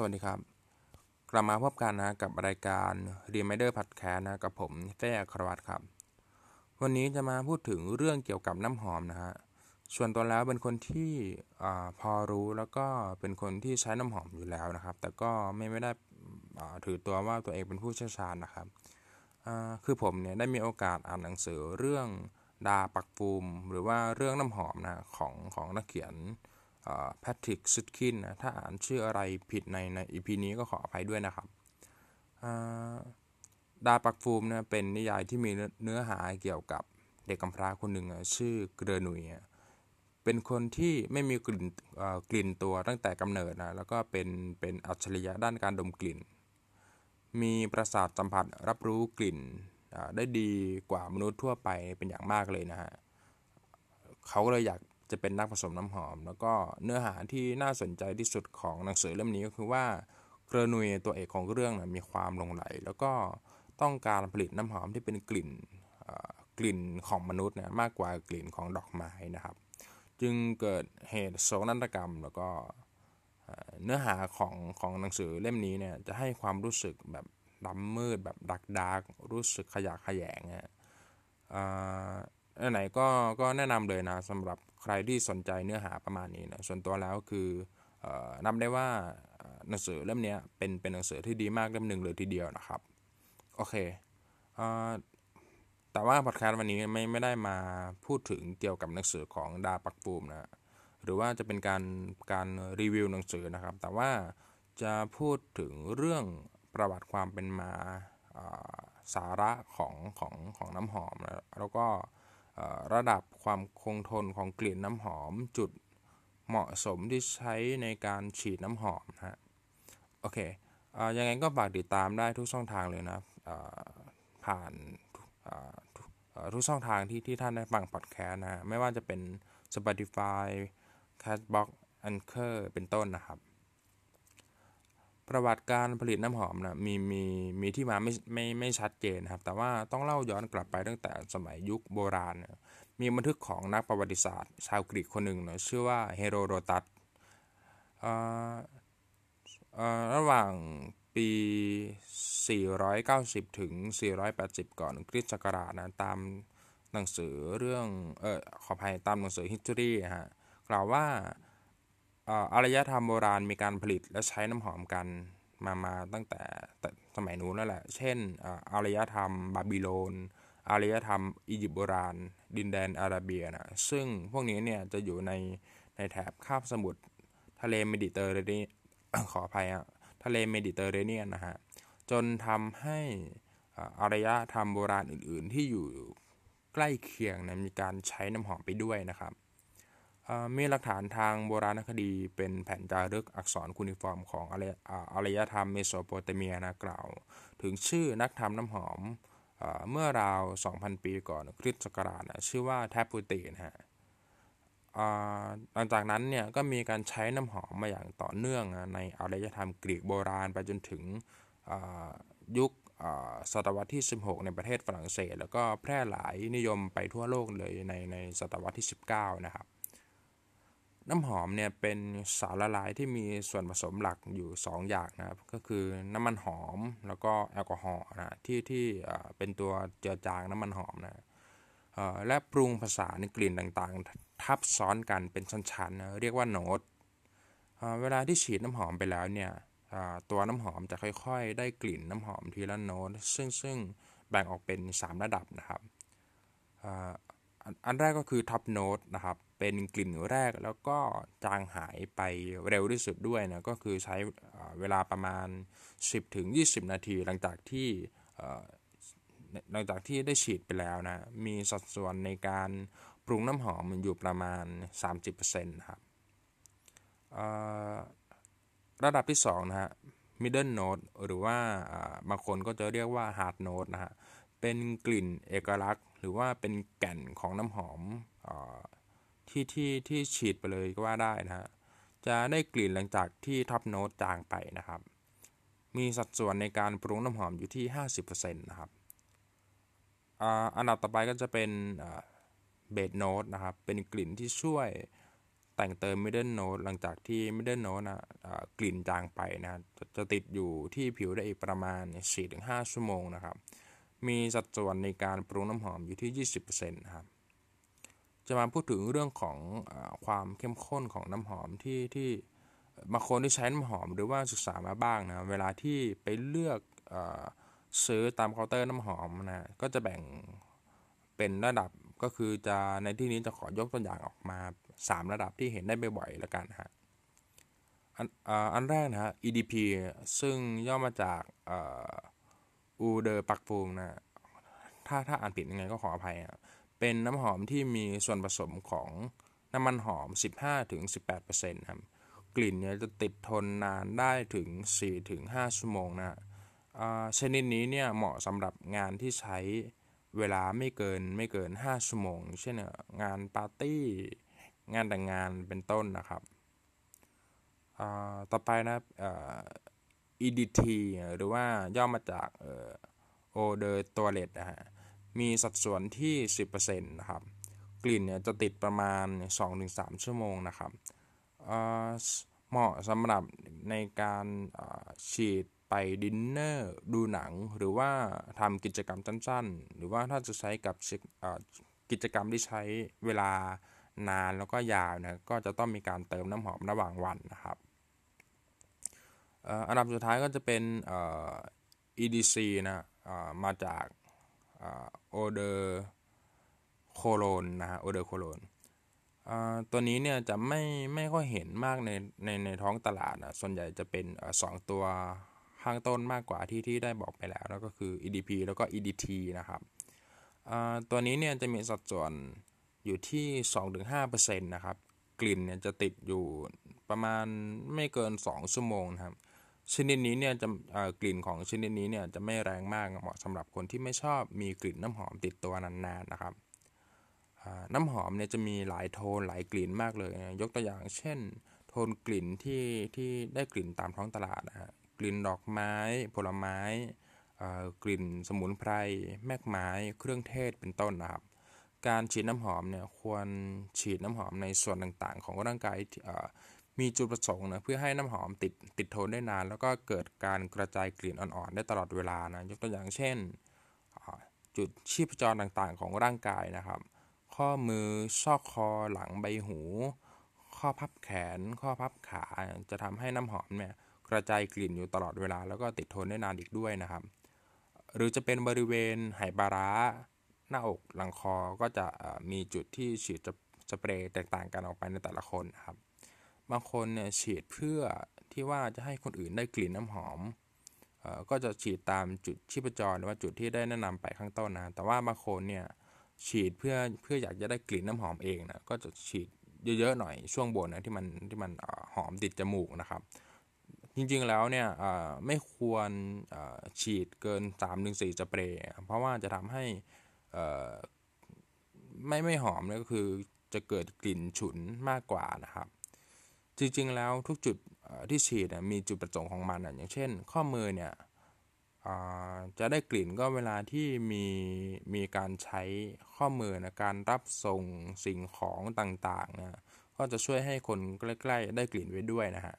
สวัสดีครับ กลับมาพบกันนะกับรายการ Reminder Podcast นะกับผมเต้ครวัตครับ วันนี้จะมาพูดถึงเรื่องเกี่ยวกับน้ำหอมนะฮะส่วนตัวแล้วเป็นคนที่อพอรู้แล้วก็เป็นคนที่ใช้น้ำหอมอยู่แล้วนะครับ แต่ก็ไม่ไม่ได้ถือตัวว่าตัวเองเป็นผู้เชี่ยวชาญนะครับคือผมเนี่ยได้มีโอกาสอ่านหนังสือเรื่องดาปักฟูมหรือว่าเรื่องน้ำหอมนะของของนักเขียน แพทริกซิดคินนะถ้าอ่านชื่ออะไรผิดในในอีพีนี้ก็ขออภัยด้วยนะครับดาปักฟูมเนี่ยเป็นนิยายที่มีเนื้อหาเกี่ยวกับเด็กกำพร้าคนหนึ่งชื่อเกรนุยเป็นคนที่ไม่มีกลิ่นกลิ่นตัวตั้งแต่กำเนิดนะแล้วก็เป็นเป็นอัจฉริยะด้านการดมกลิ่น มีประสาทสัมผัสรับรู้กลิ่นได้ดีกว่ามนุษย์ทั่วไปเป็นอย่างมากเลยนะฮะเขาก็เลยอยาก จะเป็นนักผสมน้ำหอม แล้วก็เนื้อหาที่น่าสนใจที่สุดของหนังสือเล่มนี้ก็คือว่าเกรนุยตัวเอกของเรื่องนะมีความลงไหล แล้วก็ต้องการผลิตน้ำหอมที่เป็นกลิ่นกลิ่นของมนุษย์นี่ยมากกว่ากลิ่นของดอกไม้นะครับ จึงเกิดเหตุโศกนาฏกรรม แล้วก็เนื้อหาของของหนังสือเล่มนี้เนี่ยจะให้ความรู้สึกแบบดำมืดแบบดักดักรู้สึกขยะขยงฮะ ไหนก็ก็แนะนำเลยนะสำหรับใครที่สนใจเนื้อหาประมาณนี้นะส่วนตัวแล้วคือนับได้ว่าหนังสือเล่มนี้เป็นเป็นหนังสือที่ดีมากเล่มหนึ่งเลยทีเดียวนะครับโอเคแต่ว่าพอดแคสต์วันนี้ไม่ไม่ได้มาพูดถึงเกี่ยวกับหนังสือของดาปักปูมนะหรือว่าจะเป็นการการรีวิวหนังสือนะครับ แต่ว่าจะพูดถึงเรื่องประวัติความเป็นมาสาระของของของน้ำหอมแล้วก็ ระดับความคงทนของกลิ่นน้ำหอมจุดเหมาะสมที่ใช้ในการฉีดน้ำหอมนะฮะโอเคอยังไงก็ฝากติดตามได้ทุกช่องทางเลยนะผ่านทุกช่องทางที่ที่ท่านได้ฟังพอดแคสต์นะไม่ว่าจะเป็น Spotify Castbox Anchor เป็นต้นนะครับ ประวัติการผลิตน้ำหอมนะมีมีมีที่มาไม่ไม่ไม่ชัดเจนครับ แต่ว่าต้องเล่าย้อนกลับไปตั้งแต่สมัยยุคโบราณนะมีบันทึกของนักประวัติศาสตร์ ชาวกรีกคนหนึ่งนะชื่อว่าเฮโรโดตัสระหว่างปี 490 ถึง 480 ก่อนคริสต์ศักราชนะตามหนังสือเรื่องเออขออภัยตามหนังสือ history ฮะกล่าวว่า อารยธรรมโบราณมีการผลิตและใช้น้ำหอมกันมามาตั้งแต่สมัยนู้นแล้วแหละ เช่นอารยธรรมบาบิโลน อารยธรรมอียิปต์โบราณ ดินแดนอาราเบียนะ ซึ่งพวกนี้เนี่ยจะอยู่ในในแถบคาบสมุทรทะเลเมดิเตอร์เรเนียนขออภัยอะทะเลเมดิเตอร์เรเนียนนะฮะ จนทำให้อารยธรรมโบราณอื่น ๆ ที่อยู่ใกล้เคียงนะมีการใช้น้ำหอมไปด้วยนะครับ มีหลักฐานทางโบราณคดีเป็นแผ่นจารึกอักษรคูนิฟอร์มของอารยธรรมเมโสโปเตเมียนะกล่าว ถึงชื่อนักทำน้ำหอมเมื่อราว 2,000 ปีก่อนคริสต์ศักราชนะชื่อว่าแทปูตีนะฮะหลังจากนั้นเนี่ยก็มีการใช้น้ำหอมมาอย่างต่อเนื่องในอารยธรรมกรีกโบราณไปจนถึงยุคศตวรรษที่ 16 ในประเทศฝรั่งเศส แล้วก็แพร่หลายนิยมไปทั่วโลกเลยในในศตวรรษที่ 19 นะครับ น้ำหอมเนี่ยเป็นสารละลายที่มีส่วนผสมหลักอยู่ 2 อย่างนะครับ ก็คือน้ำมันหอมแล้วก็แอลกอฮอล์นะที่ที่เป็นตัวเจือจางน้ำมันหอมนะและปรุงผสาในกลิ่นต่างๆ ทับซ้อนกันเป็นชั้นๆนะเรียกว่าโน้ตเวลาที่ฉีดน้ำหอมไปแล้วเนี่ยตัวน้ำหอมจะค่อยๆ ได้กลิ่นน้ำหอมทีละโน้ตซึ่งซึ่งแบ่งออกเป็น 3 ระดับนะครับ อันแรกก็คือท็อปโน้ตนะครับ เป็นกลิ่นแรกแล้วก็จางหายไปเร็วที่สุดด้วยนะก็คือใช้เวลาประมาณ 10-20นาที หลังจากที่หลังจากที่ได้ฉีดไปแล้วนะ มีสัดส่วนในการปรุงน้ำหอมมันอยู่ประมาณ 30%ครับระดับที่2นะฮะ middle note หรือว่าบางคนก็จะเรียกว่า hard note นะฮะ เป็นกลิ่นเอกลักษณ์ หรือว่าเป็นแก่นของน้ำหอมอ ที่ที่ที่ฉีดไปเลยก็ว่าได้นะฮะจะได้กลิ่นหลังจากที่ท็อปโน้ตจางไปนะครับ มีสัดส่วนในการปรุงน้ำหอมอยู่ที่ 50%นะครับอันดับต่อไปก็จะเป็นเบสโน้ตนะครับ เป็นกลิ่นที่ช่วยแต่งเติม middle note หลังจากที่ middle note นะกลิ่นจางไปนะจะจะติดอยู่ที่ผิวได้อีกประมาณ 4-5 ชั่วโมงนะครับ มีสัดส่วนในการปรุงน้ำหอมอยู่ที่ 20%นะครับ จะมาพูดถึงเรื่องของอความเข้มข้นของน้ำหอมที่ที่บางคนที่ใช้น้ำหอมหรือว่าศึกษามาบ้างนะเวลาที่ไปเลือกซื้อตามเคาน์เตอร์น้ำหอมนะก็จะแบ่งเป็นระดับก็คือจะในที่นี้จะขอยกตัวอย่างออกมา 3 ระดับที่เห็นได้บ่อยๆแล้วกันฮะอันอันแรกนะฮะ EDP ซึ่งย่อมาจาก Eau de Parfum นะถ้าถ้าอ่านผิดยังไงก็ขออภัยฮะ เป็นน้ำหอมที่มีส่วนผสมของน้ำมันหอม 15-18%ครับ กลิ่นเนี่ยจะติดทนนานได้ถึง 4-5 ชั่วโมงนะชนิดนี้เนี่ยเหมาะสำหรับงานที่ใช้เวลาไม่เกินไม่เกิน 5 ชั่วโมง เช่นงานปาร์ตี้ งานแต่งงานเป็นต้นนะครับ ต่อไปนะ EDT หรือว่าย่อมาจากโอเดอร์ตัวเลตนะฮะ มีสัดส่วนที่ 10%นะครับ กลิ่นเนี่ยจะติดประมาณ 2-3 ชั่วโมงนะครับเหมาะสำหรับในการฉีดไปดินเนอร์ดูหนัง หรือว่าทำกิจกรรมสั้นๆ หรือว่าถ้าจะใช้กับกิจกรรมที่ใช้เวลานานแล้วก็ยาวนะก็จะต้องมีการเติมน้ำหอมระหว่างวันนะครับอันดับสุดท้ายก็จะเป็น EDC นะมาจาก โอเดอร์โคโลนนะฮะโอเดอร์โคโลนตัวนี้เนี่ยจะไม่ไม่ค่อยเห็นมากในในในท้องตลาดนะส่วนใหญ่จะเป็นสองตัวข้างต้นมากกว่าที่ที่ได้บอกไปแล้วแล้วก็คือ EDP แล้วก็ EDT นะครับตัวนี้เนี่ยจะมีสัดส่วนอยู่ที่ 2-5%นะครับ กลิ่นเนี่ยจะติดอยู่ประมาณไม่เกิน 2 ชั่วโมงนะครับ ชนิดนี้เนี่ยจะกลิ่นของชนิดนี้เนี่ยจะไม่แรงมากเหมาะสำหรับคนที่ไม่ชอบมีกลิ่นน้ำหอมติดตัวนานๆนนะครับน้ำหอมเนี่ยจะมีหลายโทนหลายกลิ่นมากเลยยกตัวอย่างเช่น โทนกลิ่นที่ที่ได้กลิ่นตามท้องตลาดนะฮะกลิ่นดอกไม้ ผลไม้กลิ่นสมุนไพรแมกไม้เครื่องเทศเป็นต้นนะครับ การฉีดน้ำหอมเนี่ยควรฉีดน้ำหอมในส่วนต่างๆ ของร่างกาย มีจุดประสงค์นะเพื่อให้น้ำหอมติดติดทนได้นาน แล้วก็เกิดการกระจายกลิ่นอ่อนๆได้ตลอดเวลานะยกตัวอย่างเช่น จุดชีพจรต่างๆ ของร่างกายนะครับ ข้อมือซอกคอหลังใบหู ข้อพับแขน ข้อพับขาจะทำให้น้ำหอมเนี่ยกระจายกลิ่นอยู่ตลอดเวลา แล้วก็ติดทนได้นานอีกด้วยนะครับ หรือจะเป็นบริเวณไหปลาร้า หน้าอกหลังคอก็จะมีจุดที่ฉีดสเปรย์แตกต่างกันออกไปในแต่ละคนนะครับ บางคนเนี่ยฉีดเพื่อที่ว่าจะให้คนอื่นได้กลิ่นน้ำหอมก็จะฉีดตามจุดชีพจรหรือว่าจุดที่ได้แนะนำไปข้างต้นนะ แต่ว่าบางคนเนี่ยฉีดเพื่อเพื่ออยากจะได้กลิ่นน้ำหอมเองนะ ก็จะฉีดเยอะๆหน่อยช่วงบนนะที่มันที่มันหอมติดจมูกนะครับ จริงๆแล้วเนี่ยไม่ควรฉีดเกิน 3-4 สเปรย์ เพราะว่าจะทำให้ไม่ไม่หอมเนี่ยก็คือจะเกิดกลิ่นฉุนมากกว่านะครับ จริงๆแล้วทุกจุดที่ฉีดมีจุดประสงค์ของมันอย่างเช่น ข้อมือเนี่ยจะได้กลิ่นก็เวลาที่มีมีการใช้ข้อมือนะการรับส่งสิ่งของต่างๆนะก็จะช่วยให้คนใกล้ ๆ ได้กลิ่นไว้ด้วยนะฮะ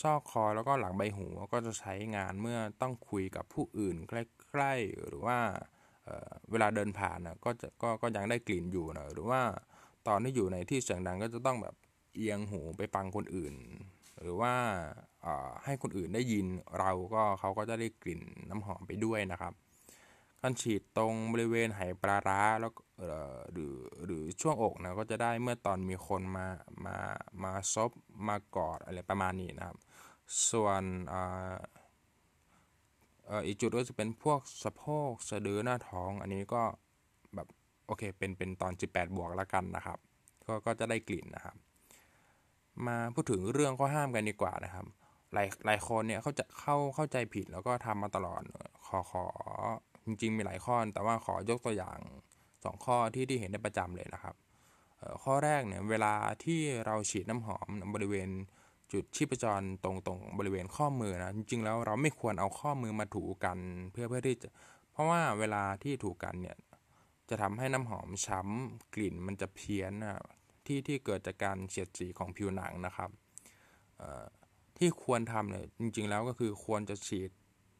ซอกคอแล้วก็หลังใบหูก็จะใช้งานเมื่อต้องคุยกับผู้อื่นใกล้ ๆ หรือว่าเวลาเดินผ่านนะก็จะก็ก็ยังได้กลิ่นอยู่นะหรือว่าตอนที่อยู่ในที่เสียงดังก็จะต้องแบบ เอียงหูไปฟังคนอื่น หรือว่าให้คนอื่นได้ยินเราก็เขาก็จะได้กลิ่นน้ำหอมไปด้วยนะครับ การฉีดตรงบริเวณไหปลาร้าแล้วหรือหรือช่วงอกนะก็จะได้เมื่อตอนมีคนมามามาซบมากอดอะไรประมาณนี้นะครับ ส่วนอีกจุดก็จะเป็นพวกสะโพกสะดือหน้าท้องอันนี้ก็แบบโอเคเป็นเป็นตอน 18 บวกแล้วกันนะครับ ก็ก็จะได้กลิ่นนะครับ มาพูดถึงเรื่องข้อห้ามกันดีกว่านะครับ หลายหลายคนเนี่ยเขาจะเข้าเข้าใจผิดแล้วก็ทำมาตลอดขอขอจริง ๆ มีหลายข้อ แต่ว่าขอยกตัวอย่าง 2 ข้อที่ที่เห็นได้ประจำเลยนะครับข้อแรกเนี่ยเวลาที่เราฉีดน้ำหอมบริเวณจุดชีพจรตรงตรงบริเวณข้อมือนะจริงๆแล้วเราไม่ควรเอาข้อมือมาถูกัน เพื่อเพื่อที่จะ เพราะว่าเวลาที่ถูกกันเนี่ยจะทำให้น้ำหอมช้ำกลิ่นมันจะเพี้ยนนะ ที่ที่เกิดจากการเสียดสีของผิวหนังนะครับที่ควรทำเนี่ยจริงๆแล้วก็คือควรจะฉีด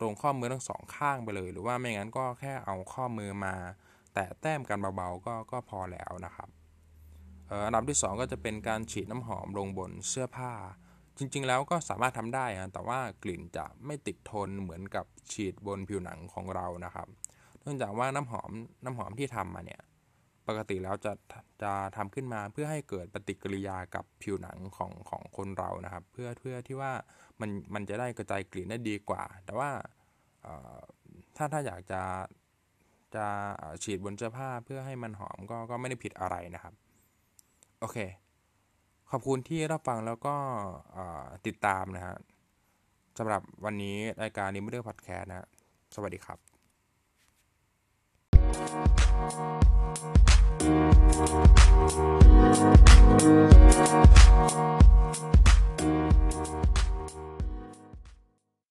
ตรงข้อมือทั้งสองข้างไปเลย หรือว่าไม่งั้นก็แค่เอาข้อมือมา แตะแต้มกันเบาๆก็ก็พอแล้วนะครับอันดับที่ 2 ก็จะเป็นการฉีดน้ำหอมลงบนเสื้อผ้า จริงๆแล้วก็สามารถทำได้นะแต่ว่ากลิ่นจะไม่ติดทนเหมือนกับฉีดบนผิวหนังของเรานะครับ เนื่องจากว่าน้ำหอมน้ำหอมที่ทำมาเนี่ย ปกติแล้วจะจะทำขึ้นมาเพื่อให้เกิดปฏิกิริยากับผิวหนังของของคนเรานะครับ เพื่อเพื่อที่ว่ามันมันจะได้กระจายกลิ่นได้ดีกว่า แต่ว่าถ้าถ้าอยากจะจะฉีดบนเสื้อผ้าเพื่อให้มันหอมก็ก็ไม่ได้ผิดอะไรนะครับ โอเค ขอบคุณที่รับฟังแล้วก็ติดตามนะฮะสำหรับวันนี้รายการนิมเดอร์พอดแคสต์นะ สวัสดีครับ Thank you.